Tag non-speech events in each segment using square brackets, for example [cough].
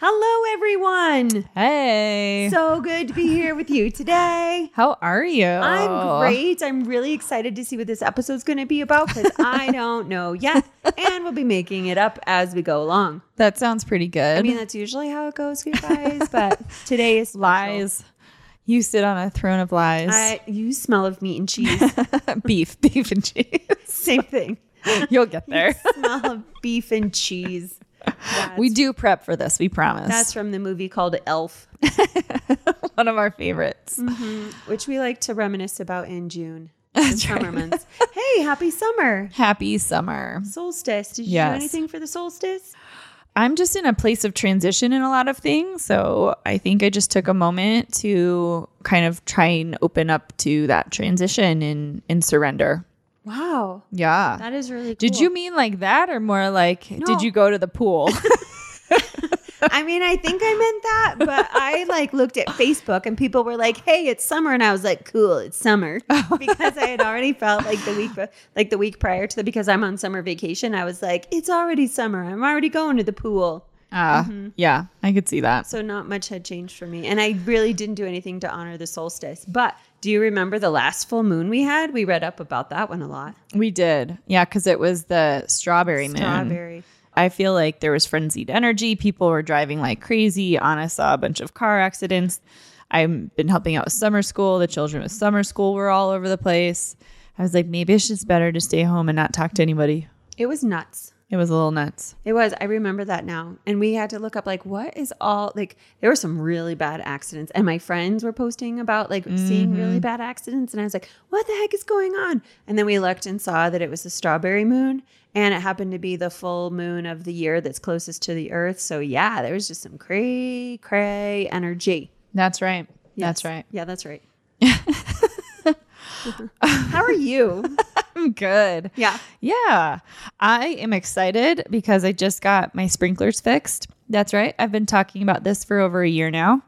Hello, everyone. Hey. So good to be here with you today. [laughs] how are you? I'm great. I'm really excited to see what this episode's going to be about because I [laughs] don't know yet. And we'll be making it up as we go along. That sounds pretty good. I mean, that's usually how it goes, you guys. But today is lies. You sit on a throne of lies. I, you smell of meat and cheese. [laughs] beef, beef and cheese. Same thing. You'll get there. smell of beef and cheese. We do prep for this. We promise. That's from the movie called Elf, [laughs] one of our favorites. Mm-hmm. which we like to reminisce about in June. [laughs] Summer months. Hey, happy summer. Happy summer. Solstice. Did you Yes. do anything for the solstice? I'm just in a place of transition in a lot of things. So I think I just took a moment to kind of try and open up to that transition and, and surrender. Wow. Yeah. That is really cool. Did you mean like that or more like No. did you go to the pool? [laughs] [laughs] I mean, I think I meant that, but I like looked at Facebook and people were like, "Hey, it's summer," and I was like, "Cool, it's summer," [laughs] because I had already felt like the week, like the week prior to the, because I'm on summer vacation. I was like, "It's already summer. I'm already going to the pool." Ah, yeah, I could see that. So not much had changed for me, and I really didn't do anything to honor the solstice. But do you remember the last full moon we had? We read up about that one a lot. We did. Yeah, cuz it was the strawberry moon. Strawberry. I feel like there was frenzied energy. People were driving like crazy. Anna saw a bunch of car accidents. I've been helping out with summer school. The children with summer school were all over the place. I was like, maybe it's just better to stay home and not talk to anybody. It was nuts. It was a little nuts. It was. I remember that now. And we had to look up like what is all like there were some really bad accidents. And my friends were posting about like seeing really mm-hmm. bad accidents. And I was like, what the heck is going on? And then we looked and saw that it was the strawberry moon. And it happened to be the full moon of the year that's closest to the earth. So yeah, there was just some cray cray energy. That's right. That's right. Yeah, that's right. [laughs] How are you? [laughs] I'm [laughs] good. Yeah. Yeah. I am excited because I just got my sprinklers fixed. That's right. I've been talking about this for over a year now.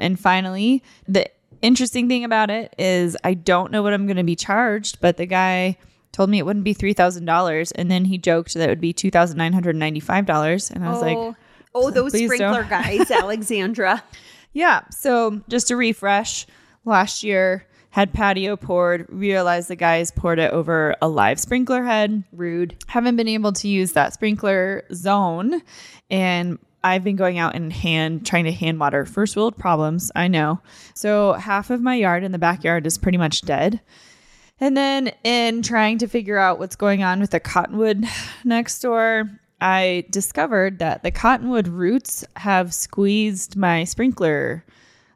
And finally, the interesting thing about it is I don't know what I'm going to be charged, but the guy told me it wouldn't be $3,000 and then he joked that it would be $2,995 and I was like, oh, oh those sprinkler don't. guys, [laughs] Alexandra. Yeah. So just a refresh. Last year, had patio poured, realized the guys poured it over a live sprinkler head. Rude. Haven't been able to use that sprinkler zone. And I've been going out and hand trying to hand water first world problems. I know. So half of my yard in the backyard is pretty much dead. And then in trying to figure out what's going on with the cottonwood [sighs] next door, I discovered that the cottonwood roots have squeezed my sprinkler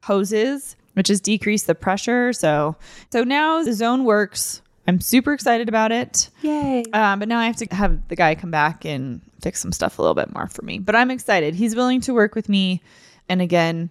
hoses, which has decreased the pressure. So so now the zone works. I'm super excited about it. Yay. Um, but now I have to have the guy come back and fix some stuff a little bit more for me. But I'm excited. He's willing to work with me. And again,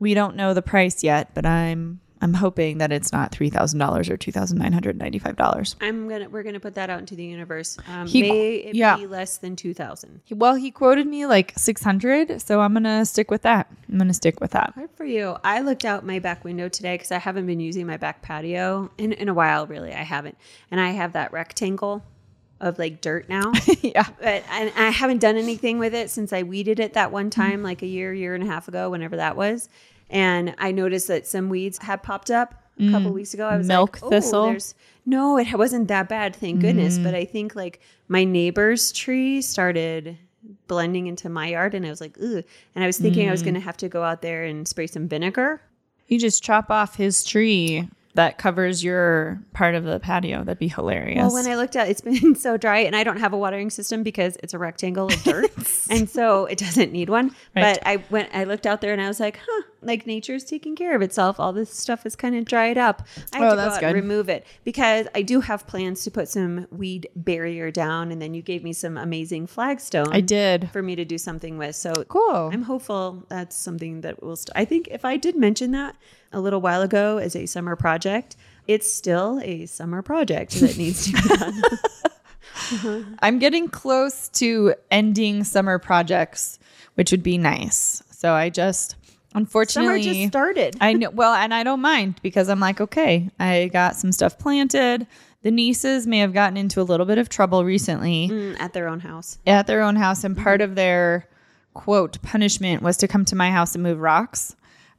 we don't know the price yet, but I'm I'm hoping that it's not three thousand dollars or two thousand nine hundred ninety five dollars. I'm gonna we're gonna put that out into the universe. Um, He- may it yeah. be less than two thousand. Well, he quoted me like six hundred, so I'm gonna stick with that. I'm gonna stick with that. Good for you. I looked out my back window today because I haven't been using my back patio in, in a while. Really, I haven't, and I have that rectangle of like dirt now. [laughs] yeah. but and I haven't done anything with it since I weeded it that one time, like a year, year and a half ago, whenever that was. And I noticed that some weeds had popped up a couple weeks ago. I was Milk like, oh, thistle? there's no, it wasn't that bad, thank goodness. But I think like my neighbor's tree started blending into my yard, and I was like, ugh. And I was thinking I was Mm. going to have to go out there and spray some vinegar. You just chop off his tree that covers your part of the patio. That'd be hilarious. Well, when I looked at it's been [laughs] so dry, and I don't have a watering system because it's a rectangle of dirt, [laughs] and so it doesn't need one. Right. But I went, I looked out there, and I was like, huh, like nature's taking care of itself. All this stuff is kind of dried up. I have Oh, to go out and remove it because I do have plans to put some weed barrier down, and then you gave me some amazing flagstone. I did. for me to do something with. So Cool. I'm hopeful that's something that will. St- I think if I did mention that a little while ago as a summer project, it's still a summer project that needs to be done. [laughs] Uh-huh. I'm getting close to ending summer projects, which would be nice. So I just, summer unfortunately, just started. I know. Well, and I don't mind because I'm like, okay, I got some stuff planted. The nieces may have gotten into a little bit of trouble recently Mm, at their own house. at their own house, and part of their quote punishment was to come to my house and move rocks.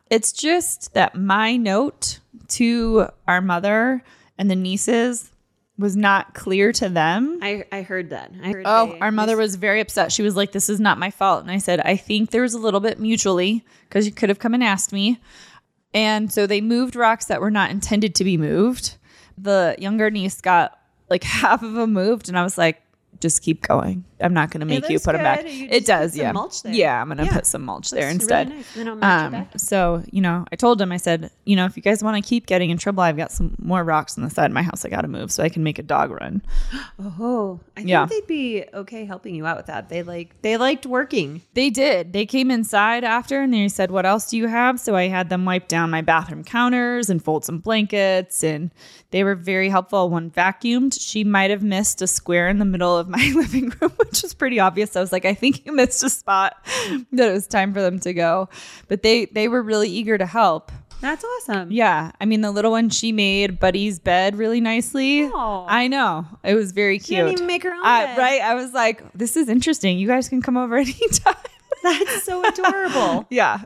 It's just that my note to our mother and the nieces was not clear to them. I, I heard that. I heard Oh, our mother was very upset. She was like, This is not my fault. And I said, I think there was a little bit mutually because you could have come and asked me. And so they moved rocks that were not intended to be moved. The younger niece got like [laughs] half of them moved. And I was like, just keep going. I'm not going to make you put them back. It does, yeah. Yeah, I'm going to Yeah. put some mulch there instead. Really nice. Then I'll it Um, back. so, you know, I told him, I said, you know, if you guys want to keep getting in trouble, I've got some more rocks on the side of my house I got to move so I can make a dog run. [gasps] Oh, I think Yeah. they'd be okay helping you out with that. They like they liked working. They did. They came inside after and they said, What else do you have? So I had them wipe down my bathroom counters and fold some blankets. And they were very helpful. One vacuumed. She might have missed a square in the middle of my [laughs] living room, which was pretty obvious. I was like, I think you missed a spot that it was time for them to go. But they they were really eager to help. That's awesome. Yeah. I mean, the little one, she made Buddy's bed really nicely. I know. It was very She cute. didn't even make her own Uh, bed. right. I was like, this is interesting. You guys can come over [laughs] anytime. [laughs] That's so adorable. [laughs] yeah.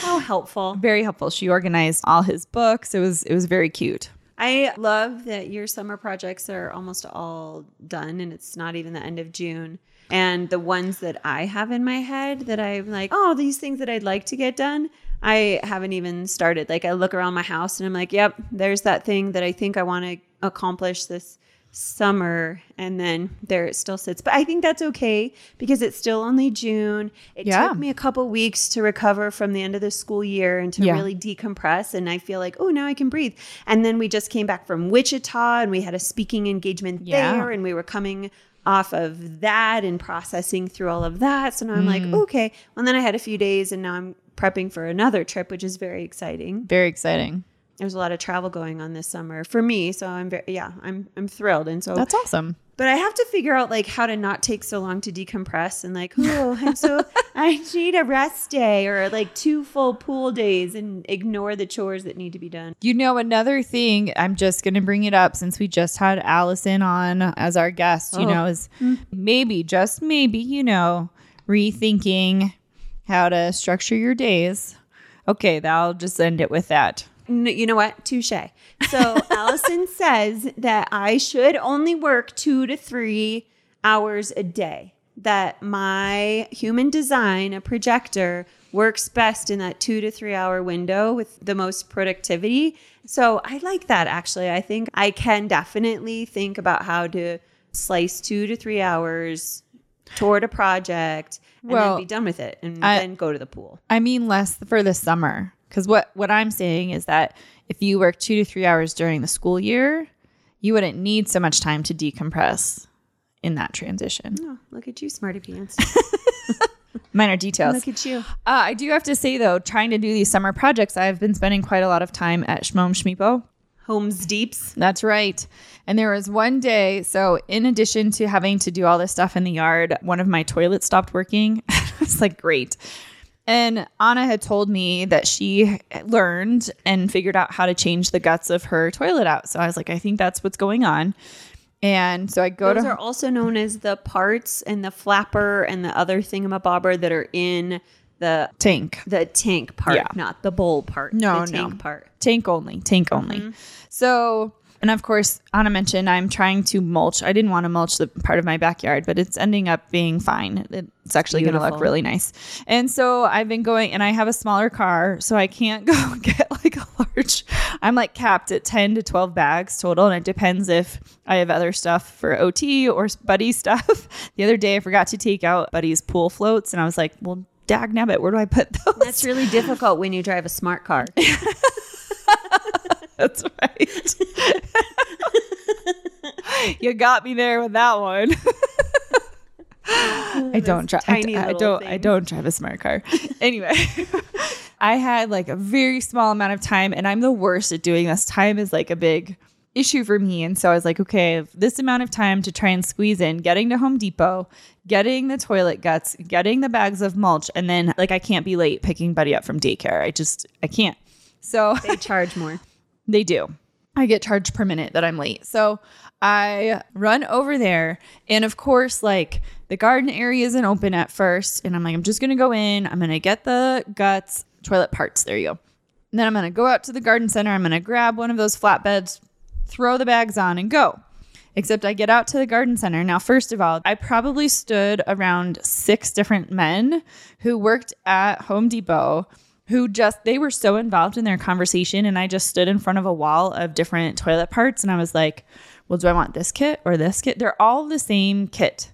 How helpful. very helpful. She organized all his books. It was it was very cute. I love that your summer projects are almost all done and it's not even the end of June. And the ones that I have in my head that I'm like, oh, these things that I'd like to get done, I haven't even started. Like I look around my house and I'm like, yep, there's that thing that I think I want to accomplish this summer and then there it still sits but i think that's okay because it's still only june it Yeah. took me a couple weeks to recover from the end of the school year and to Yeah. really decompress and i feel like oh now i can breathe and then we just came back from wichita and we had a speaking engagement Yeah. there and we were coming off of that and processing through all of that so now i'm like Mm. okay well then i had a few days and now i'm prepping for another trip which is very exciting Very exciting. There's a lot of travel going on this summer for me so i'm very yeah i'm i'm thrilled and so That's awesome. but I have to figure out like how to not take so long to decompress and like, oh, I'm so [laughs] I need a rest day or like two full pool days and ignore the chores that need to be done. You know, another thing, I'm just going to bring it up since we just had Allison on as our guest, you Oh. know, is hmm. maybe, just maybe, you know, rethinking how to structure your days. Okay, I'll just end it with that. You know what? Touche. So [laughs] Allison says that I should only work two to three hours a day. That my human design, a projector, works best in that two to three hour window with the most productivity. So I like that actually. I think I can definitely think about how to slice two to three hours toward a project and Well, then be done with it and I- then go to the pool. I mean, less for the summer. Because what, what I'm saying is that if you work two to three hours during the school year, you wouldn't need so much time to decompress in that transition. Oh, look at you, smarty pants. [laughs] Minor details. Look at you. Uh, I do have to say though, trying to do these summer projects, I've been spending quite a lot of time at Shmom Shmipo. Homes Deeps. That's right. And there was one day, so in addition to having to do all this stuff in the yard, one of my toilets stopped working. [laughs] it's like great. And Anna had told me that she learned and figured out how to change the guts of her toilet out. So I was like, I think that's what's going on. And so I go Those to Those are also known as the parts and the flapper and the other thingamabobber that are in the tank. the tank part, Yeah. not the bowl part. No, the no. tank part. tank only tank only Mm-hmm. so And of course, Anna mentioned I'm trying to mulch. I didn't want to mulch the part of my backyard, but it's ending up being fine. It's actually going to look really nice. And so I've been going, and I have a smaller car, so I can't [laughs] go get like a large. I'm like capped at 10 to 12 bags total, and it depends if I have other stuff for OT or Buddy stuff. [laughs] the other day, I forgot to take out Buddy's pool floats, and I was like, well, dag nabbit, where do I put [laughs] those? That's really difficult when you drive a smart car. [laughs] That's right. [laughs] you got me there with that one. [laughs] I don't drive. I, I don't. I don't drive a smart car. Anyway, I had like a very small amount of time, and I'm the worst at doing this. Time is like a big issue for me, and so I was like, okay, this amount of time to try and squeeze in getting to Home Depot, getting the toilet guts, getting the bags of mulch, and then like I can't be late picking Buddy up from daycare. I just I can't. So They charge more. They do. I get charged per minute that I'm late. So I run over there. And of course, like the garden area isn't open at first. And I'm like, I'm just going to go in. I'm going to get the guts, toilet parts. There you go. And then I'm going to go out to the garden center. I'm going to grab one of those flatbeds, throw the bags on, and go. Except I get out to the garden center. Now, first of all, I probably stood around six different men who worked at Home Depot who just they were so involved in their conversation and I just stood in front of a wall of different toilet parts and I was like, "Well, do I want this kit or this kit?" They're all the same kit.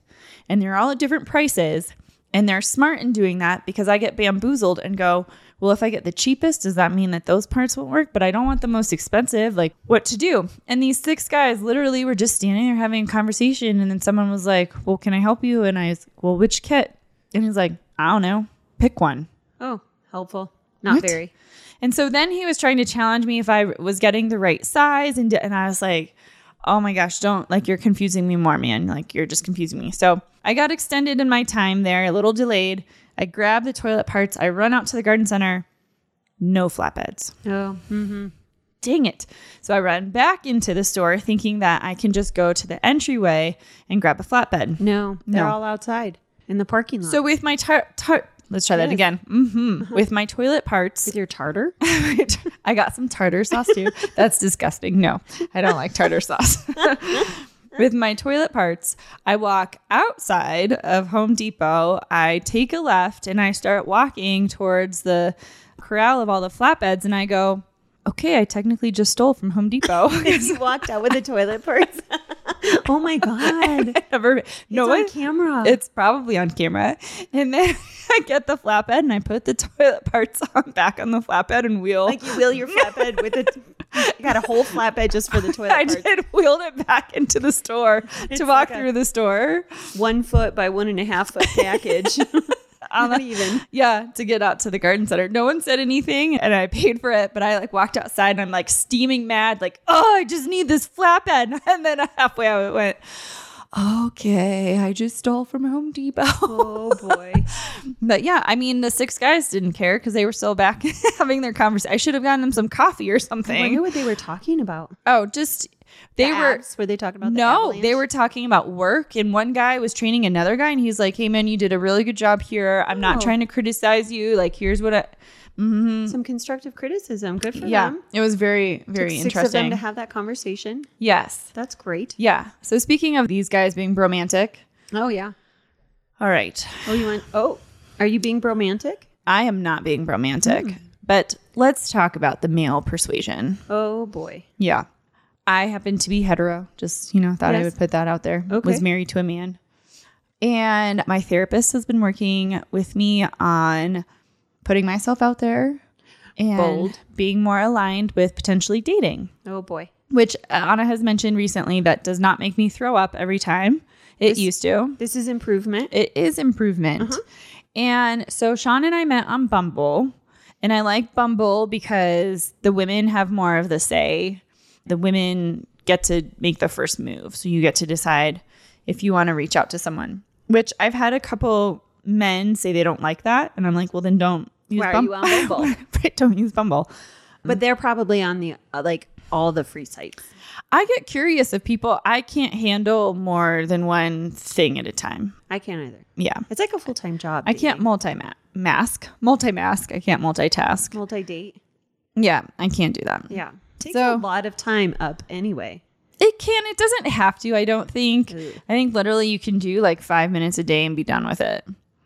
And they're all at different prices and they're smart in doing that because I get bamboozled and go, "Well, if I get the cheapest, does that mean that those parts won't work? But I don't want the most expensive. Like, what to do?" And these six guys literally were just standing there having a conversation and then someone was like, "Well, can I help you?" And I was, "Well, which kit?" And he's like, "I don't know. Pick one." Oh, helpful. Not What? very. And so then he was trying to challenge me if I was getting the right size, and and I was like, "Oh my gosh, don't like you're confusing me more, man. Like you're just confusing me." So I got extended in my time there, a little delayed. I grab the toilet parts. I run out to the garden center. No flatbeds. Oh, mm-hmm. Dang it. So I run back into the store thinking that I can just go to the entryway and grab a flatbed. no, they're No. all outside in the parking lot. So with my tar- tar- let's try that Yes. again. hmm With my toilet parts, with your tartar, [laughs] I got some tartar sauce too. [laughs] That's disgusting. No, I don't like tartar sauce. [laughs] With my toilet parts, I walk outside of Home Depot. I take a left and I start walking towards the corral of all the flatbeds. And I go, okay, I technically just stole from Home Depot. you walked out with the toilet parts. [laughs] oh my god! [laughs] Never, no, it's on it- camera. It's probably on camera. And then [laughs] I get the flatbed and I put the toilet parts on back on the flatbed and wheel. like you wheel your flatbed with it. Got a whole flatbed just for the toilet I parts. did wheeled it back into the store It's to walk like through the store. One foot by one and a half foot package. I'm not even. [laughs] Yeah, to get out to the garden center. No one said anything and I paid for it, but I like walked outside and I'm like steaming mad, like, oh, I just need this flatbed. [laughs] And then halfway out it went, okay, I just stole from Home Depot. Oh boy. [laughs] But yeah, I mean, the six guys didn't care because they were still back having their conversation. I should have gotten them some coffee or something. I wonder what they were talking about. oh, just they The were. abs? Were they talking about? No, avalanche? they were talking about work, and one guy was training another guy, and he's like, "Hey, man, you did a really good job here. I'm not Oh. trying to criticize you. Like, here's what I." some constructive criticism. Good for Yeah, them. it was very, very Took six of them interesting. to have that conversation. yes, That's great. yeah. So speaking of these guys being bromantic, Oh yeah. all right, Oh, you went. Oh, are you being bromantic? I am not being bromantic, Hmm. but let's talk about the male persuasion. Oh boy. Yeah. I happen to be hetero. Just, you know, thought I would put that out there. Okay. Was married to a man. And my therapist has been working with me on putting myself out there and Bold. being more aligned with potentially dating, Oh boy. which Anna has mentioned recently that does not make me throw up every time. It This- used to. This is improvement. It is improvement. Uh-huh. And so Sean and I met on Bumble. And I like Bumble because the women have more of the say. The women get to make the first move. So you get to decide if you want to reach out to someone, which I've had a couple men say they don't like that. And I'm like, well, then don't use Why are you on Bumble? [laughs] don't use Bumble. but they're probably on the uh, like all the free sites. I get curious if people, I can't handle more than one thing at a time. I can't either. Yeah. It's like a full time job. I can't multi mask, multi mask. I can't multitask. multi date. Yeah, I can't do that. Yeah. Takes So- a lot of time up anyway. It can. It doesn't have to. I don't think. I think literally you can do like five minutes a day and be done with it.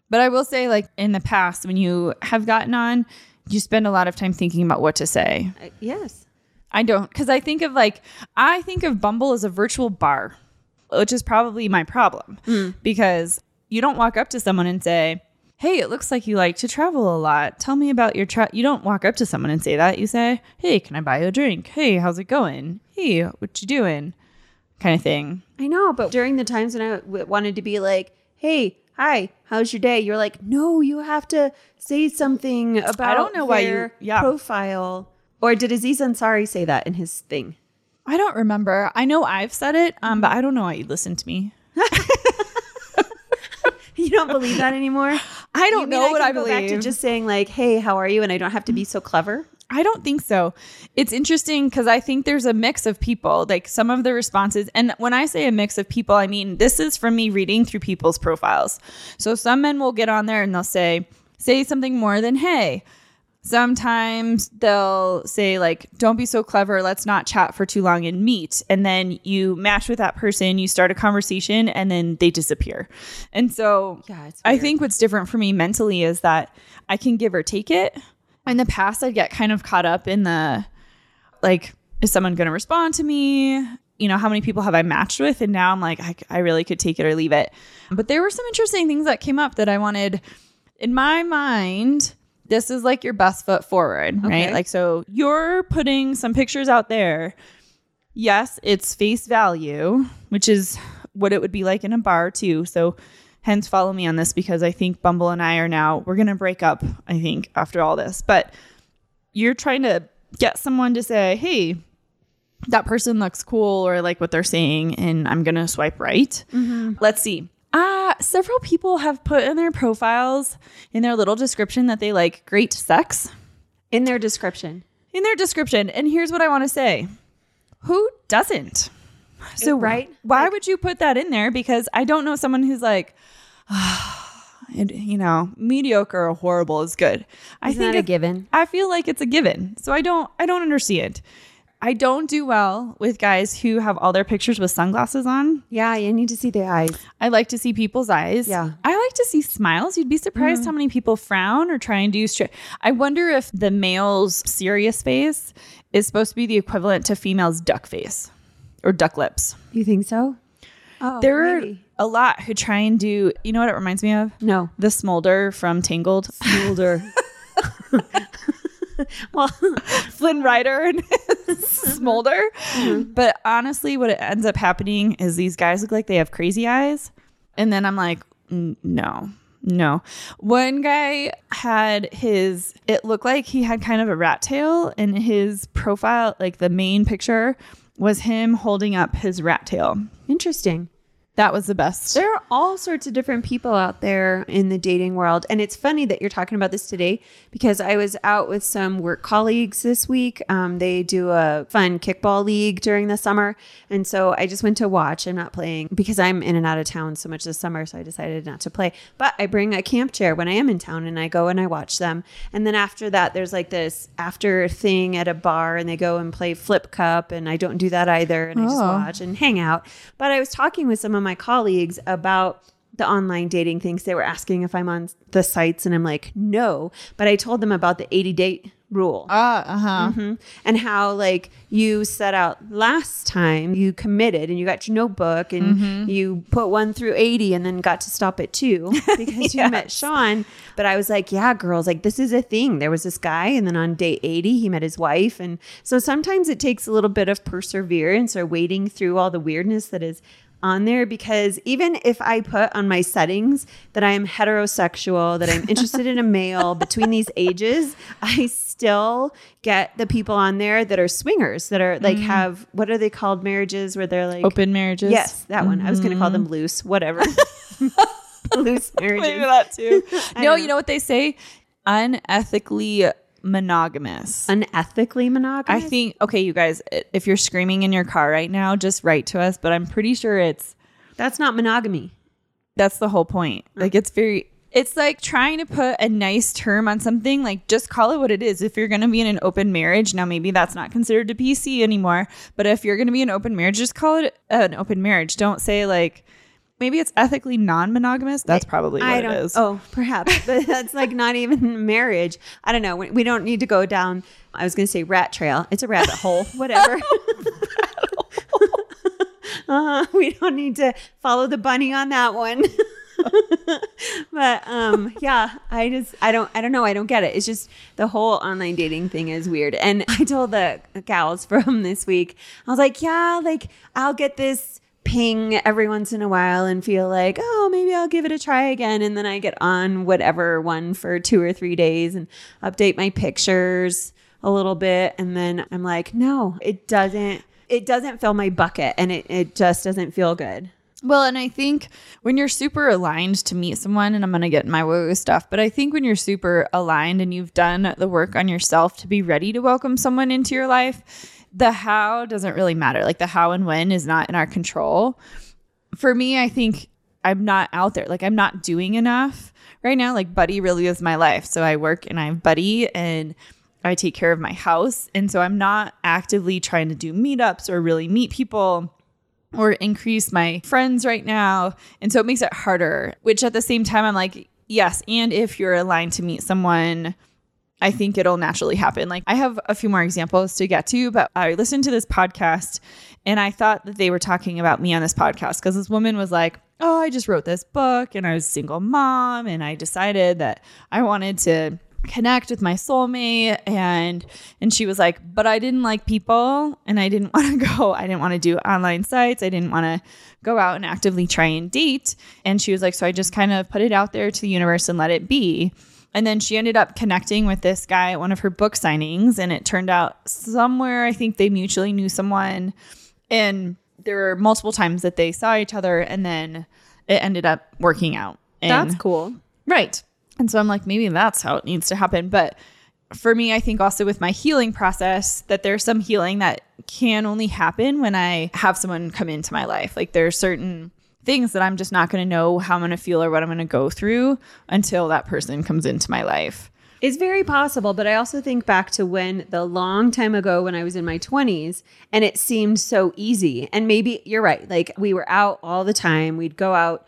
But I will say, like in the past, when you have gotten on, you spend a lot of time thinking about what to say. Uh, yes. I don't, because I think of like, I think of Bumble as a virtual bar, which is probably my problem because you don't walk up to someone and say, Hey, it looks like you like to travel a lot. Tell me about your tra-. You don't walk up to someone and say that. You say, Hey, can I buy you a drink? Hey, how's it going? Hey, what you doing? Kind of thing. I know, but during the times when I w- wanted to be like, "Hey, hi, how's your day?" You're like, "No, you have to say something about." I don't know why you- their yeah. profile. Or did Aziz Ansari say that in his thing? I don't remember. I know I've said it, um, but I don't know why you listen to me. [laughs] You don't believe that anymore? [laughs] I don't mean know what can I go believe. Back to just saying like, "Hey, how are you?" and I don't have to be so clever. I don't think so. It's interesting because I think there's a mix of people. Like some of the responses, and when I say a mix of people, I mean this is from me reading through people's profiles. So some men will get on there and they'll say, say something more than hey. Sometimes they'll say, like, don't be so clever. Let's not chat for too long and meet. And then you match with that person, you start a conversation, and then they disappear. And so Yeah, it's I think what's different for me mentally is that I can give or take it. In the past, I'd get kind of caught up in the like, is someone going to respond to me? You know, how many people have I matched with? And now I'm like, I, I really could take it or leave it. But there were some interesting things that came up that I wanted, in my mind, this is like your best foot forward, right? Like, so you're putting some pictures out there. Yes, it's face value, which is what it would be like in a bar too. So hence follow me on this because I think Bumble and I are now we're going to break up, I think, after all this. But you're trying to get someone to say, "Hey, that person looks cool or like what they're saying and I'm going to swipe right." Mm-hmm. Let's see. Uh, several people have put in their profiles in their little description that they like great sex in their description. in their description. And here's what I want to say. Who doesn't? So Right? Why would you put that in there? Because I don't know someone who's like, and, you know, mediocre or horrible is good. I think that a given? I feel like it's a given. So I don't I don't understand. I don't do well with guys who have all their pictures with sunglasses on. Yeah, you need to see the eyes. I like to see people's eyes. Yeah. I like to see smiles. You'd be surprised mm-hmm. how many people frown or try and do straight. I wonder if the male's serious face is supposed to be the equivalent to female's duck face or duck lips. You think so? Oh, there are a lot who try and do, you know what it reminds me of? no. The smolder from Tangled. Older. [laughs] [laughs] well, Flynn Rider and his [laughs] smolder. But honestly, what it ends up happening is these guys look like they have crazy eyes. And then I'm like, "Mm, no, no. One guy had his, it looked like he had kind of a rat tail, and his profile, like the main picture, was him holding up his rat tail. interesting. That was the best. There are all sorts of different people out there in the dating world. And it's funny that you're talking about this today because I was out with some work colleagues this week. Um, they do a fun kickball league during the summer. And so I just went to watch. I'm not playing because I'm in and out of town so much this summer. So I decided not to play. But I bring a camp chair when I am in town and I go and I watch them. And then after that, there's like this after thing at a bar and they go and play flip cup. And I don't do that either. And I just Oh. watch and hang out. But I was talking with some of my colleagues about the online dating things. They were asking if I'm on the sites, and I'm like, no. But I told them about the 80 date rule Ah, uh huh. Mhm. and how like you set out last time you committed and you got your notebook and Mm-hmm. you put one through 80 and then got to stop at two [laughs] because you met sean but i was like yeah girls like this is a thing there was this guy and then on day 80 he met his wife and so sometimes it takes a little bit of perseverance or wading through all the weirdness that is on there because even if I put on my settings that I am heterosexual, that I'm interested in a male [laughs] between these ages, I still get the people on there that are swingers that are like mm. have what are they called marriages where they're like Open marriages. Yes, that one. I was going to call them mm. loose, whatever. [laughs] [laughs] loose marriages. Maybe that too. No, know. you know what they say? Unethically monogamous. Unethically monogamous. I think okay, you guys, if you're screaming in your car right now, just write to us. But I'm pretty sure it's that's not monogamy. that's the whole point. Like it's very It's like trying to put a nice term on something, like just call it what it is. If you're going to be in an open marriage, now maybe that's not considered a PC anymore, but if you're going to be in an open marriage, just call it an open marriage. Don't say like, maybe it's ethically non-monogamous. That's probably what I don't. is. Oh, perhaps, [laughs] but that's like not even marriage. I don't know. We, we don't need to go down. I was going to say rat trail. It's a rabbit hole. [laughs] Whatever. [laughs] uh, we don't need to follow the bunny on that one. but um yeah i just i don't i don't know i don't get it it's just the whole online dating thing is weird and i told the gals from this week i was like yeah like i'll get this ping every once in a while and feel like, oh, maybe I'll give it a try again. And then I get on whatever one for two or three days and update my pictures a little bit. And then I'm like, no, it doesn't, it doesn't fill my bucket and it, it just doesn't feel good. Well, and I think when you're super aligned to meet someone, and I'm going to get my woo stuff, but I think when you're super aligned and you've done the work on yourself to be ready to welcome someone into your life, the how doesn't really matter. Like the how and when is not in our control. For me, I think I'm not out there. Like I'm not doing enough right now. Like Buddy really is my life. So I work and I have Buddy and I take care of my house. And so I'm not actively trying to do meetups or really meet people or increase my friends right now. And so it makes it harder, which at the same time, I'm like, yes. And if you're aligned to meet someone I think it'll naturally happen. Like I have a few more examples to get to, but I listened to this podcast and I thought that they were talking about me on this podcast because this woman was like, "Oh, I just wrote this book and I was a single mom and I decided that I wanted to connect with my soulmate and and she was like, "But I didn't like people and I didn't [laughs] want to go. I didn't want to do online sites. I didn't want to go out and actively try and date." And she was like, "So I just kind of put it out there to the universe and let it be." And then she ended up connecting with this guy at one of her book signings. And it turned out somewhere, I think they mutually knew someone. And there were multiple times that they saw each other. And then it ended up working out. And, That's cool. Right. And so I'm like, maybe that's how it needs to happen. But for me, I think also with my healing process, that there's some healing that can only happen when I have someone come into my life. Like there's certain things that I'm just not going to know how I'm going to feel or what I'm going to go through until that person comes into my life. It's very possible, but I also think back to when the long time ago when I was in my 20s and it seemed so easy. And maybe you're right. Like we were out all the time. We'd go out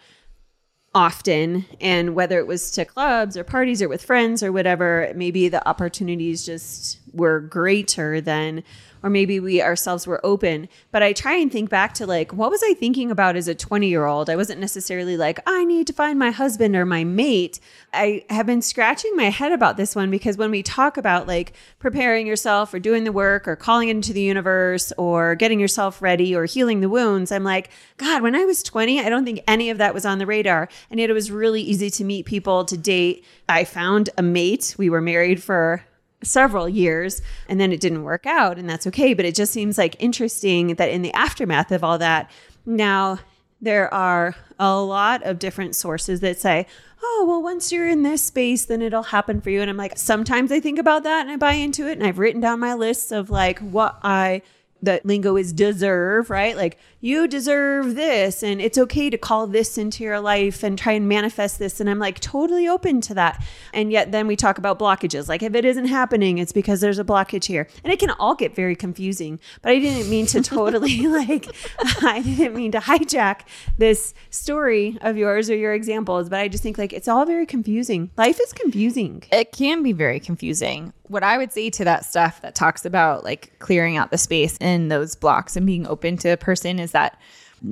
often and whether it was to clubs or parties or with friends or whatever, maybe the opportunities just were greater than or maybe we ourselves were open. But I try and think back to like, what was I thinking about as a 20 year old? I wasn't necessarily like, I need to find my husband or my mate. I have been scratching my head about this one because when we talk about like preparing yourself or doing the work or calling into the universe or getting yourself ready or healing the wounds, I'm like, God, when I was 20, I don't think any of that was on the radar. And yet it was really easy to meet people, to date. I found a mate. We were married for several years and then it didn't work out and that's okay but it just seems like interesting that in the aftermath of all that now there are a lot of different sources that say oh well once you're in this space then it'll happen for you and i'm like sometimes i think about that and i buy into it and i've written down my lists of like what i the lingo is deserve, right? Like you deserve this and it's okay to call this into your life and try and manifest this. And I'm like totally open to that. And yet then we talk about blockages. Like if it isn't happening, it's because there's a blockage here. And it can all get very confusing. But I didn't mean to [laughs] totally like, [laughs] I didn't mean to hijack this story of yours or your examples. But I just think like it's all very confusing. Life is confusing. It can be very confusing what I would say to that stuff that talks about like clearing out the space in those blocks and being open to a person is that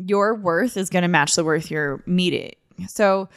your worth is going to match the worth you're meeting. So,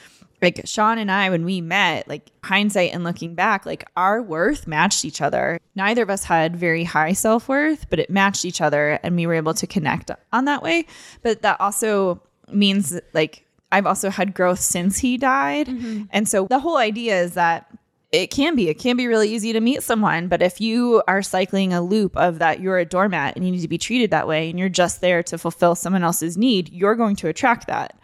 like Sean and I, when we met, like hindsight and looking back, like our worth matched each other. Neither of us had very high self worth, but it matched each other and we were able to connect on that way. But that also means like I've also had growth since he died. Mm-hmm. And so the whole idea is that it can be. It can be really easy to meet someone. But if you are cycling a loop of that you're a doormat and you need to be treated that way and you're just there to fulfill someone else's need, you're going to attract that.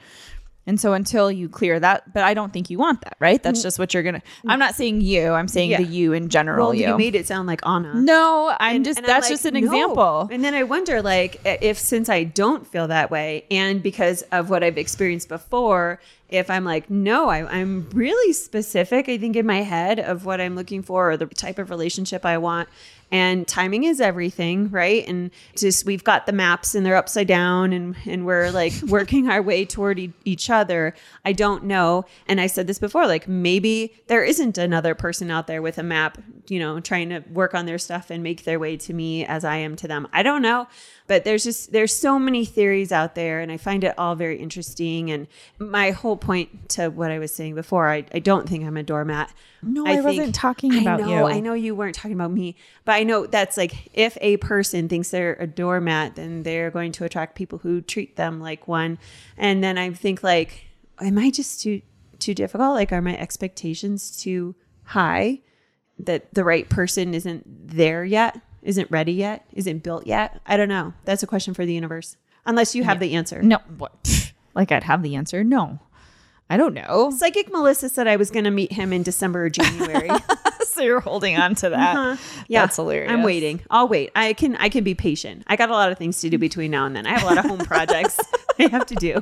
And so until you clear that, but I don't think you want that, right? That's mm. just what you're gonna. I'm not saying you. I'm saying Yeah. the you in general. Well, you. you made it sound like Anna. no, I'm just. And I'm that's like, just an no. example. And then I wonder, like, if since I don't feel that way, and because of what I've experienced before, if I'm like, no, I, I'm really specific, I think in my head of what I'm looking for or the type of relationship I want. And timing is everything, right? And just we've got the maps and they're upside down, and and we're like [laughs] working our way toward e- each other. I don't know. And I said this before, like maybe there isn't another person out there with a map, you know, trying to work on their stuff and make their way to me as I am to them. I don't know, but there's just there's so many theories out there, and I find it all very interesting. And my whole point to what I was saying before, I, I don't think I'm a doormat. No, I wasn't talking about I know, you. I know you weren't talking about me, but I know that's like if a person thinks they're a doormat, then they're going to attract people who treat them like one. And then I think like, am I just too too difficult? Like, are my expectations too high? That the right person isn't there yet, isn't ready yet, isn't built yet. I don't know. That's a question for the universe. Unless you have the answer. no, what? [laughs] Like I'd have the answer. No, I don't know. Psychic Melissa said I was going to meet him in December or January. [laughs] so you're holding on to that. Uh-huh. Yeah, That's hilarious. I'm waiting. I'll wait. I can. I can be patient. I got a lot of things to do between now and then. I have a lot of home [laughs] projects I have to do.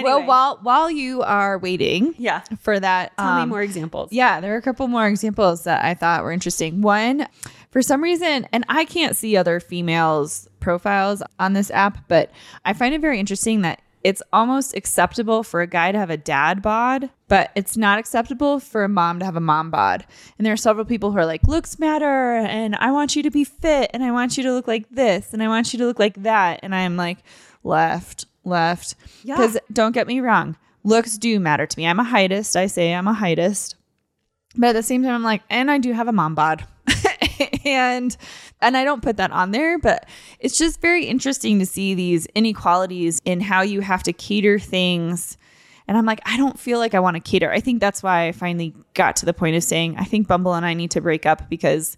Well, while while you are waiting, yeah, for that, tell me um, more examples. Yeah, there are a couple more examples that I thought were interesting. One, for some reason, and I can't see other females' profiles on this app, but I find it very interesting that it's almost acceptable for a guy to have a dad bod, but it's not acceptable for a mom to have a mom bod. And there are several people who are like, looks matter, and I want you to be fit, and I want you to look like this, and I want you to look like that. And I'm like, left, left. Yeah. Because don't get me wrong, looks do matter to me. I'm a heightist. I say I'm a heightist. But at the same time, I'm like, and I do have a mom bod. [laughs] and and I don't put that on there, but it's just very interesting to see these inequalities in how you have to cater things. And I'm like, I don't feel like I want to cater. I think that's why I finally got to the point of saying, I think Bumble and I need to break up because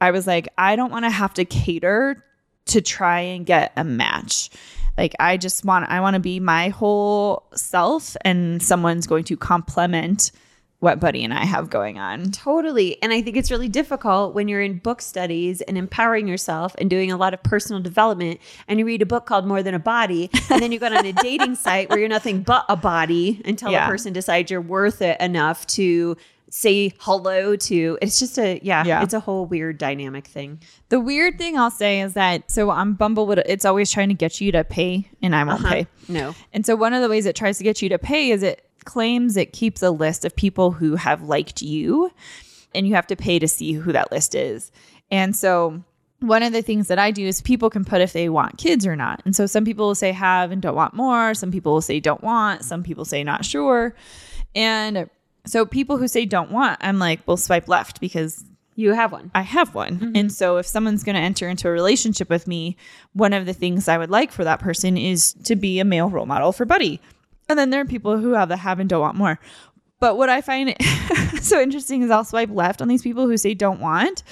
I was like, I don't want to have to cater to try and get a match. Like I just want I want to be my whole self and someone's going to complement what Buddy and I have going on. Totally. And I think it's really difficult when you're in book studies and empowering yourself and doing a lot of personal development and you read a book called More Than a Body and then you go on a dating site where you're nothing but a body until Yeah. a person decides you're worth it enough to say hello to. It's just a yeah, Yeah. it's a whole weird dynamic thing. The weird thing I'll say is that so on Bumble would it's always trying to get you to pay and I won't uh-huh. pay. No. And so one of the ways it tries to get you to pay is it claims it keeps a list of people who have liked you and you have to pay to see who that list is. And so one of the things that I do is people can put if they want kids or not. And so some people will say have and don't want more, some people will say don't want, some people say not sure. And so people who say don't want, I'm like, well swipe left because You have one. I have one. Mm-hmm. And so if someone's going to enter into a relationship with me, one of the things I would like for that person is to be a male role model for Buddy. And then there are people who have the have and don't want more. But what I find [laughs] so interesting is I'll swipe left on these people who say don't want.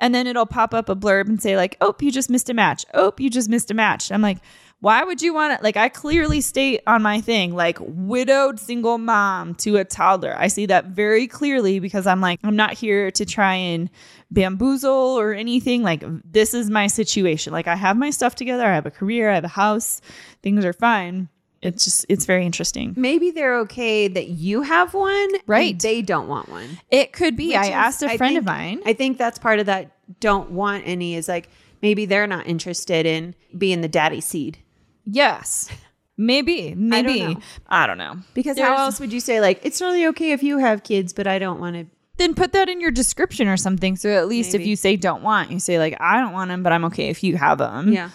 And then it'll pop up a blurb and say, like, oh, you just missed a match. Oh, you just missed a match. I'm like, why would you want it? Like, I clearly state on my thing, like, widowed single mom to a toddler. I see that very clearly because I'm like, I'm not here to try and bamboozle or anything. Like, this is my situation. Like, I have my stuff together. I have a career. I have a house. Things are fine. it's just it's very interesting. Maybe they're okay that you have one, and Right. they don't want one. It could be. Which I is- asked a I friend of mine. I think that's part of that. Don't want any is like maybe they're not interested in being the daddy seed. Yes. Maybe. Maybe. know. I don't know. Because how else would you say like it's totally okay if you have kids, but I don't want to? Then put that in your description or something. So at least if you say don't want, you say like I don't want them, but I'm okay if you have them. Yeah,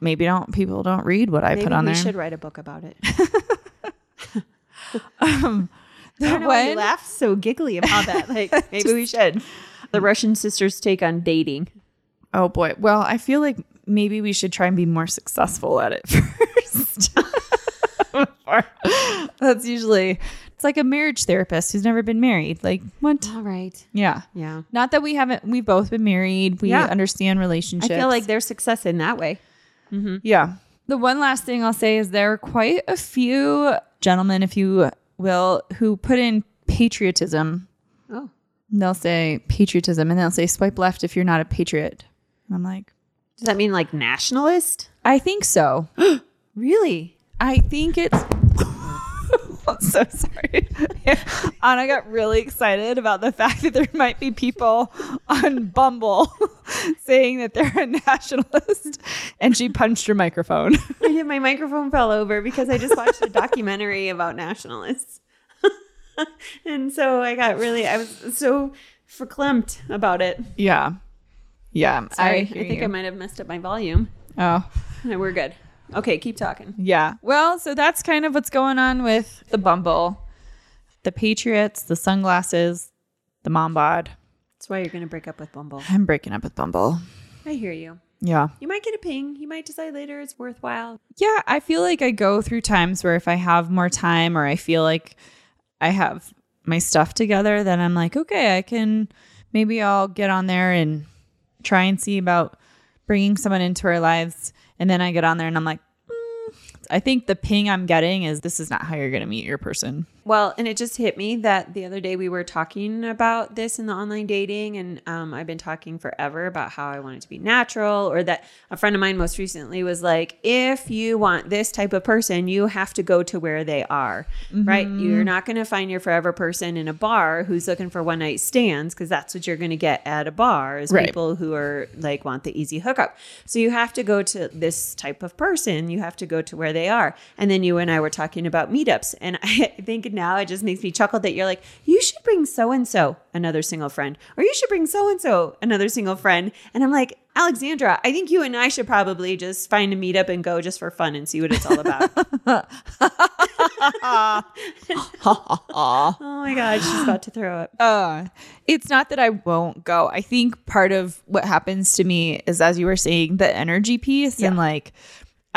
Maybe don't people don't read what I put on we there. We should write a book about it. [laughs] Um, I don't know why you laugh so giggly about that. [laughs] Like maybe we should. The Russian sisters' take on dating. Oh boy. Well, I feel like maybe we should try and be more successful at it [laughs] first. [laughs] That's usually it's like a marriage therapist who's never been married. Like what? All right. Yeah. Yeah. Not that we haven't we've both been married. We Yeah. understand relationships. I feel like there's success in that way. Mm-hmm. Yeah. The one last thing I'll say is there are quite a few gentlemen, if you will, who put in patriotism. Oh. They'll say patriotism and they'll say swipe left if you're not a patriot. And I'm like, Does that mean like nationalist? I think so. [gasps] Really? I think it's. [laughs] I'm so sorry. [laughs] Anna got really excited about the fact that there might be people on Bumble [laughs] saying that they're a nationalist, and she punched her microphone. I did. My microphone fell over because I just watched a documentary about nationalists. and so I got really, I was so verklempt about it. Yeah, yeah. Sorry, I, hear think you. I might have messed up my volume. Oh, No, we're good. Okay, keep talking. yeah. Well, so that's kind of what's going on with the Bumble, the Patriots, the sunglasses, the mom bod. That's why you're going to break up with Bumble. I'm breaking up with Bumble. I hear you. Yeah. You might get a ping. You might decide later it's worthwhile. Yeah, I feel like I go through times where if I have more time or I feel like I have my stuff together, then I'm like, okay, I can maybe I'll get on there and try and see about bringing someone into our lives. And then I get on there and I'm like, mm, I think the ping I'm getting is this is not how you're going to meet your person. Well, and it just hit me that the other day we were talking about this in the online dating, and um, I've been talking forever about how I want it to be natural, or that a friend of mine most recently was like, if you want this type of person, you have to go to where they are, right? You're not going to find your forever person in a bar who's looking for one night stands because that's what you're going to get at a bar is Right. people who are like want the easy hookup. So you have to go to this type of person. You have to go to where they are. And then you and I were talking about meetups, and [laughs] I think now it just makes me chuckle that you're like, you should bring so and so another single friend, or you should bring so and so another single friend. And I'm like, Alexandra, I think you and I should probably just find a meetup and go just for fun and see what it's all about. [laughs] oh my god, she's about to throw up. Uh, it's not that I won't go. I think part of what happens to me is, as you were saying, the energy piece and like,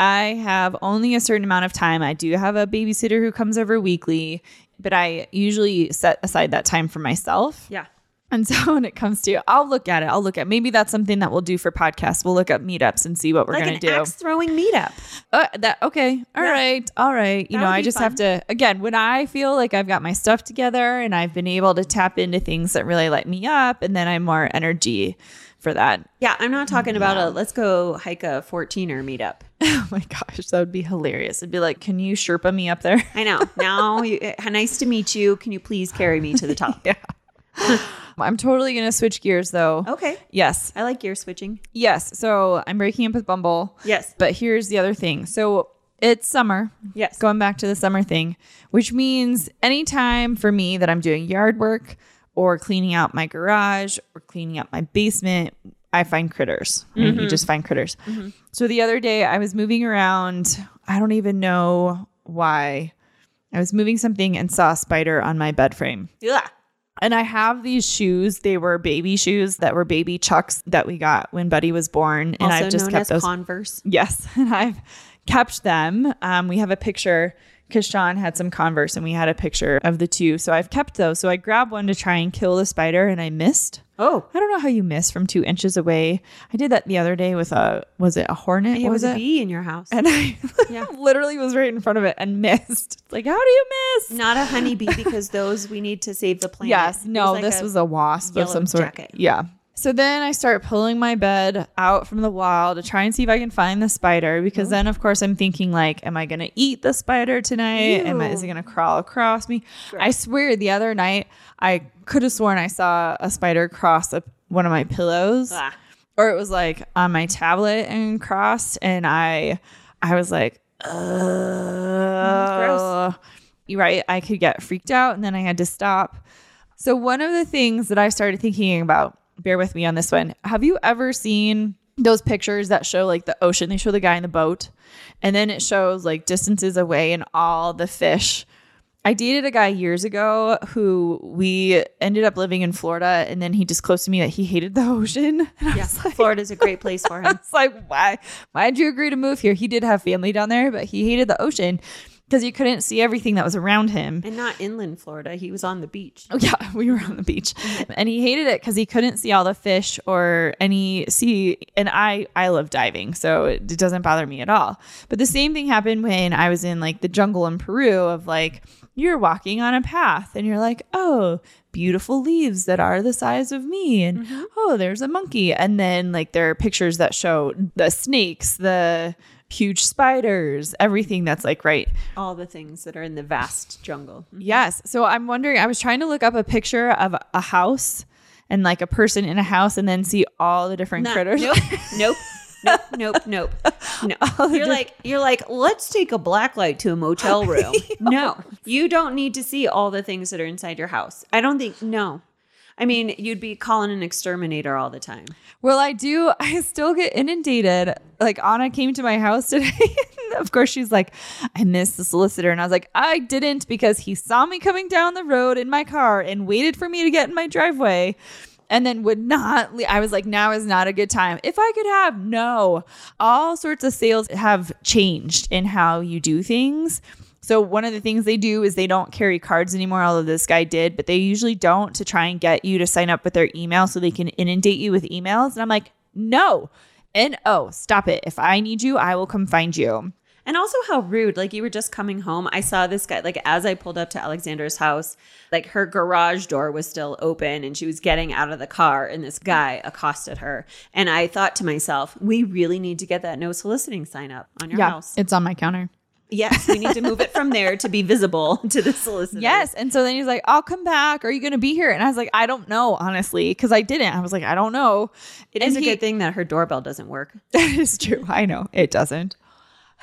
I have only a certain amount of time. I do have a babysitter who comes over weekly, but I usually set aside that time for myself. Yeah. And [laughs] so when it comes to, I'll look at it. I'll look at maybe that's something that we'll do for podcasts. We'll look up meetups and see what we're Like gonna an do. axe throwing meetup. Uh, that okay. All right. Yeah. All right. You That know, I just fun. have to again, when I feel like I've got my stuff together and I've been able to tap into things that really light me up and then I'm more energy for that. Yeah, I'm not talking about a let's go hike a 14er meetup. [laughs] Oh my gosh, that would be hilarious. It'd be like, can you Sherpa me up there? I know. [laughs] Now, you, uh, nice to meet you. Can you please carry me to the top? [laughs] yeah. I'm totally gonna switch gears though. Okay. Yes. I like gear switching. Yes. So I'm breaking up with Bumble. Yes. But here's the other thing. So it's summer. Yes. Going back to the summer thing, which means anytime for me that I'm doing yard work or cleaning out my garage or cleaning out my basement, I find critters. right? You just find critters. So the other day I was moving around. I don't even know why. I was moving something and saw a spider on my bed frame. Yeah. And I have these shoes. They were baby shoes that were baby chucks that we got when Buddy was born. And Also I've just known kept as those. Converse. yes. [laughs] And I've kept them. Um, we have a picture because Sean had some Converse and we had a picture of the two. So I've kept those. So I grabbed one to try and kill the spider and I missed. Oh, I don't know how you miss from two inches away. I did that the other day with a, was it a hornet? it What was a it? bee in your house. And I [laughs] Yeah. literally was right in front of it and missed. [laughs] Like, how do you miss? Not a [laughs] honeybee because those we need to save the planet. Yes. No, like this was a wasp of some sort. jacket. Yeah. So then I start pulling my bed out from the wall to try and see if I can find the spider because then of course I'm thinking like am I going to eat the spider tonight? Am I, is it going to crawl across me? I swear the other night I could have sworn I saw a spider cross up one of my pillows Ah. or it was like on my tablet and crossed and I I was like uh you're right I could get freaked out and then I had to stop. So one of the things that I started thinking about, bear with me on this one. Have you ever seen those pictures that show like the ocean? They show the guy in the boat and then it shows like distances away and all the fish. I dated a guy years ago who we ended up living in Florida and then he disclosed to me that he hated the [laughs] ocean. And I Yeah, like, Florida's a great place for [laughs] him. It's like, why? Why'd you agree to move here? He did have family down there, but he hated the ocean because you couldn't see everything that was around him. And not inland Florida. He was on the beach. Oh yeah, [laughs] we were on the beach, [laughs] and he hated it because he couldn't see all the fish or any sea. And I I love diving, so it, it doesn't bother me at all. But the same thing happened when I was in like the jungle in Peru. Of like you're walking on a path, and you're like, oh, beautiful leaves that are the size of me, and mm-hmm. oh, there's a monkey, and then like there are pictures that show the snakes, the huge spiders, everything that's like right All the things that are in the vast jungle. Mm-hmm. Yes. So I'm wondering, I was trying to look up a picture of a house and like a person in a house and then see all the different critters. Nope. nope. Nope. [laughs] Nope. Nope. No. You're like you're like, let's take a black light to a motel [laughs] room. no. You don't need to see all the things that are inside your house. I don't think no. I mean, you'd be calling an exterminator all the time. Well, I do. [laughs] I still get inundated. Like Anna came to my house [laughs] today. of course, she's like, I missed the solicitor. And I was like, I didn't because he saw me coming down the road in my car and waited for me to get in my driveway and then would not. I was like, now is not a good time. If I could have, no. All sorts of sales have changed in how you do things. So one of the things they do is they don't carry cards anymore, although this guy did, but they usually don't to try and get you to sign up with their email so they can inundate you with emails. And I'm like, no. And oh, stop it. If I need you, I will come find you. And also how rude. Like you were just coming home. I saw this guy, like as I pulled up to Alexandra's house, like her garage door was still open and she was getting out of the car and this guy accosted her. And I thought to myself, we really need to get that no soliciting sign up on your house. it's on my counter. Yes, we need to move it from there to be visible [laughs] to the solicitor. Yes. And so then he's like, I'll come back. Are you going to be here? And I was like, I don't know, honestly, because I didn't. I was like, I don't know. It And is a he- good thing that her doorbell doesn't work. [laughs] That is true. I know it doesn't.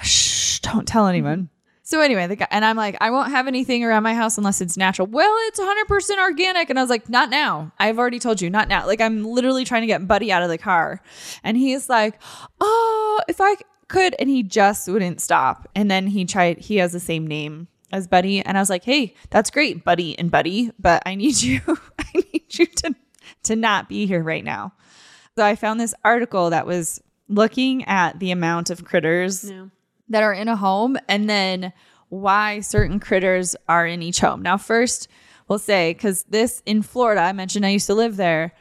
Shh, don't tell anyone. So anyway, the guy and I'm like, I won't have anything around my house unless it's natural. Well, it's 100% organic, and I was like, not now. I've already told you, not now. Like I'm literally trying to get Buddy out of the car, and he's like, oh, if I could, and he just wouldn't stop. And then he tried. He has the same name as Buddy, and I was like, hey, that's great, Buddy and Buddy, but I need you. [laughs] I need you to to not be here right now. So I found this article that was looking at the amount of critters No. that are in a home and then why certain critters are in each home. Now, first, we'll say, because this in Florida, I mentioned I used to live there,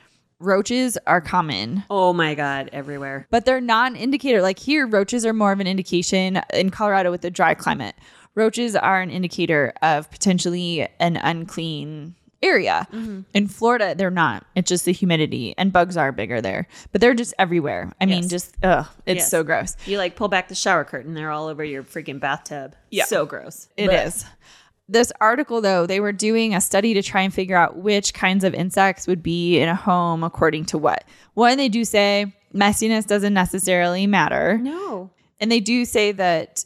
roaches are common. Oh my God, everywhere. But they're not an indicator. Like here, roaches are more of an indication in Colorado with the dry climate. Roaches are an indicator of potentially an unclean area. Mm-hmm. In Florida, they're not. It's just the humidity, and bugs are bigger there, but they're just everywhere. I mean, just ugh, it's Yes. so gross. You like pull back the shower curtain, they're all over your freaking bathtub. Yeah. So gross. It is. This article, though, they were doing a study to try and figure out which kinds of insects would be in a home according to what. One, they do say messiness doesn't necessarily matter. No. And they do say that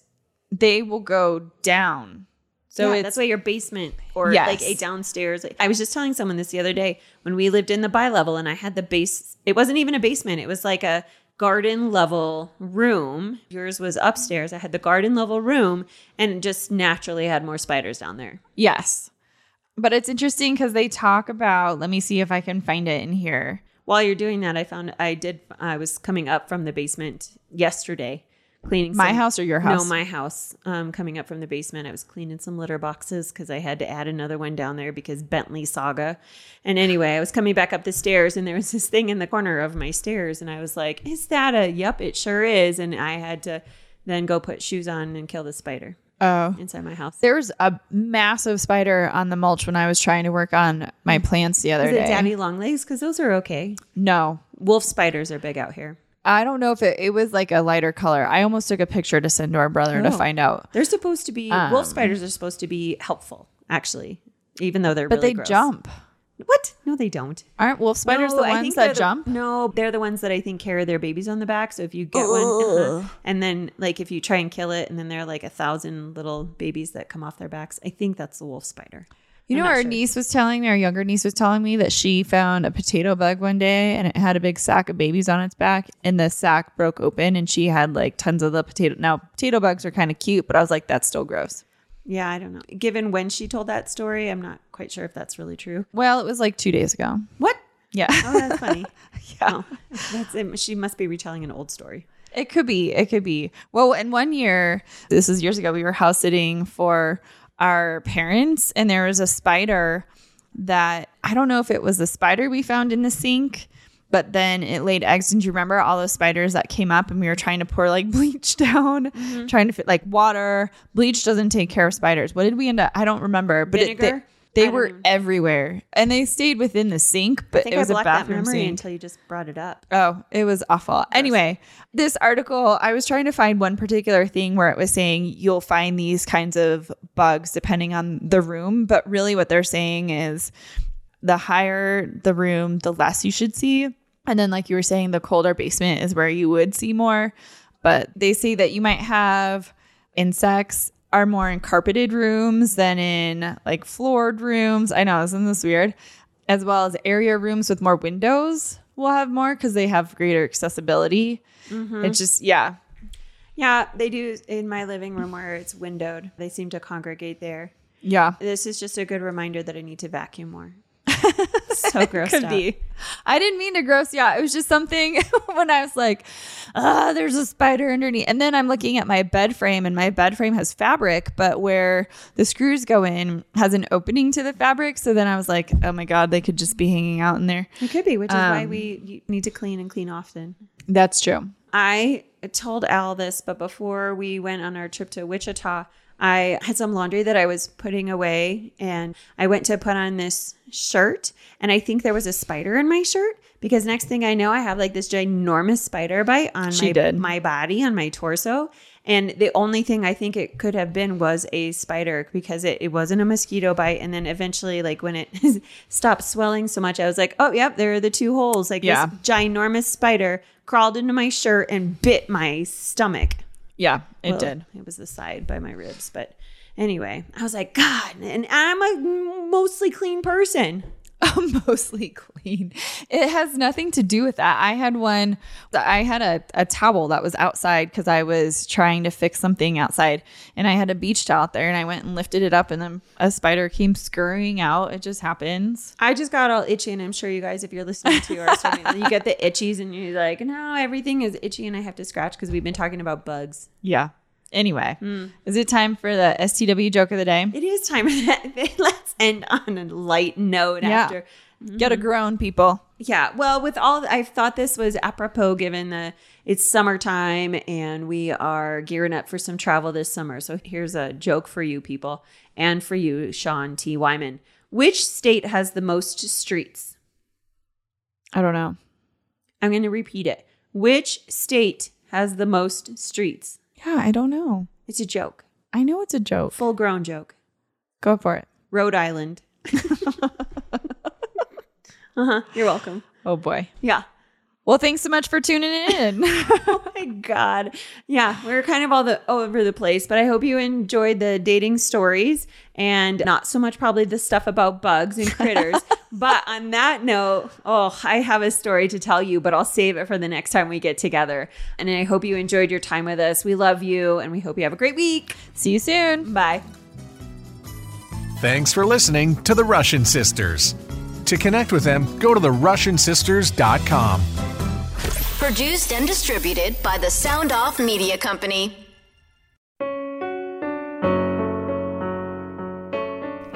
they will go down. So it's that's why your basement or Yes. like a downstairs. I was just telling someone this the other day when we lived in the bi level and I had the base. It wasn't even a basement. It was like a garden level room. Yours was upstairs. I had the garden level room and just naturally had more spiders down there. yes. But it's interesting because they talk about, let me see if I can find it in here. While you're doing that, I found I did. I was coming up from the basement yesterday, cleaning My some- house or your house? No, my house. Um, coming up from the basement, I was cleaning some litter boxes because I had to add another one down there because Bentley saga. And anyway, I was coming back up the stairs, and there was this thing in the corner of my stairs, and I was like, "Is that a? Yep, it sure is." And I had to then go put shoes on and kill the spider. Oh. inside my house. There was a massive spider on the mulch when I was trying to work on my plants the other Is it day. daddy long legs? Because those are okay. No. Wolf spiders are big out here. I don't know if it, it was like a lighter color. I almost took a picture to send to our brother to Oh. find out. They're supposed to be Um, wolf spiders are supposed to be helpful, actually, even though they're But really they gross. jump. What? No, they don't. Aren't wolf spiders No, the ones that the- jump? no, they're the ones that I think carry their babies on the back. So if you get one, uh-huh, and then like if you try and kill it, and then there are like a thousand little babies that come off their backs, I think that's the wolf spider. You know, I'm our sure. niece was telling me, our younger niece was telling me that she found a potato bug one day and it had a big sack of babies on its back, and the sack broke open and she had like tons of the potato. Now, potato bugs are kind of cute, but I was like, that's still gross. Yeah, I don't know. Given when she told that story, I'm not quite sure if that's really true. Well, it was like two days ago. What? Yeah. Oh, that's funny. [laughs] yeah. Oh, that's it. She must be retelling an old story. It could be. It could be. Well, in one year, this is years ago, we were house sitting for our parents, and there was a spider that I don't know if it was the spider we found in the sink, but then it laid eggs. And do you remember all those spiders that came up and we were trying to pour like [laughs] bleach down, mm-hmm. trying to fit like water? Bleach doesn't take care of spiders. What did we end up? I don't remember, but it- Vinegar? they, I they were know. everywhere and they stayed within the sink, but I it was I a bathroom memory sink. until you just brought it up. Oh, it was awful. Anyway, this article, I was trying to find one particular thing where it was saying you'll find these kinds of bugs depending on the room. But really, what they're saying is the higher the room, the less you should see. And then, like you were saying, the colder basement is where you would see more. But they say that you might have insects are more in carpeted rooms than in like floored rooms. I know, isn't this weird? As well as area rooms with more windows will have more because they have greater accessibility. Mm-hmm. It's just, yeah. Yeah, they do in my living room where it's windowed. They seem to congregate there. Yeah. This is just a good reminder that I need to vacuum more. [laughs] so gross. Could be. I didn't mean to gross you out. It was just something [laughs] when I was like, ah, there's a spider underneath. And then I'm looking at my bed frame, and my bed frame has fabric, but where the screws go in has an opening to the fabric. So then I was like, oh my God, they could just be hanging out in there. It could be, which is why Um, we need to clean and clean often. That's true. I told Al this, but before we went on our trip to Wichita, I had some laundry that I was putting away and I went to put on this shirt and I think there was a spider in my shirt because next thing I know I have like this ginormous spider bite on She my did. my body on my torso and the only thing I think it could have been was a spider because it, it wasn't a mosquito bite and then eventually like when it [laughs] stopped swelling so much I was like oh yep there are the two holes like Yeah. this ginormous spider crawled into my shirt and bit my stomach. Yeah, it Well, did. It was the side by my ribs, but anyway, I was like, God, and I'm a mostly clean person. [laughs] mostly clean. It has nothing to do with that. I had one, I had a, a towel that was outside because I was trying to fix something outside and I had a beach towel out there and I went and lifted it up and then a spider came scurrying out. It just happens. I just got all itchy, and I'm sure you guys, if you're listening to our story, [laughs] you get the itchies, and you're like, no, everything is itchy, and I have to scratch because we've been talking about bugs. Yeah. Anyway, hmm. is it time for the STW joke of the day? It is time for that. [laughs] Let's end on a light note Yeah. after. Get a hmm. groan, people. Yeah, well, with all I thought this was apropos given the it's summertime and we are gearing up for some travel this summer. So here's a joke for you people and for you, Sean T. Wyman. Which state has the most streets? I don't know. I'm going to repeat it. Which state has the most streets? Yeah, I don't know. It's a joke, I know it's a joke. full grown joke. Go for it. Rhode Island. [laughs] uh huh. You're welcome. Oh boy. Yeah. Well, thanks so much for tuning in. [laughs] oh my god yeah we're kind of all the all over the place but i hope you enjoyed the dating stories and not so much probably the stuff about bugs and critters [laughs] but on that note oh i have a story to tell you but i'll save it for the next time we get together and i hope you enjoyed your time with us we love you and we hope you have a great week See you soon. bye Thanks for listening to the Russian Sisters. To connect with them, go to the therussiansisters.com. Produced and distributed by the Sound Off Media Company.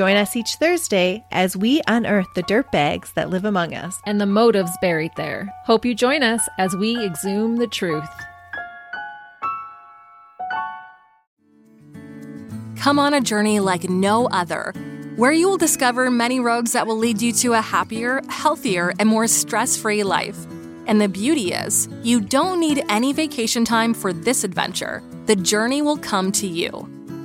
Join us each Thursday as we unearth the dirt bags that live among us. And the motives buried there. Hope you join us as we exhume the truth. Come on a journey like no other, where you will discover many roads that will lead you to a happier, healthier, and more stress free life. And the beauty is, you don't need any vacation time for this adventure. The journey will come to you.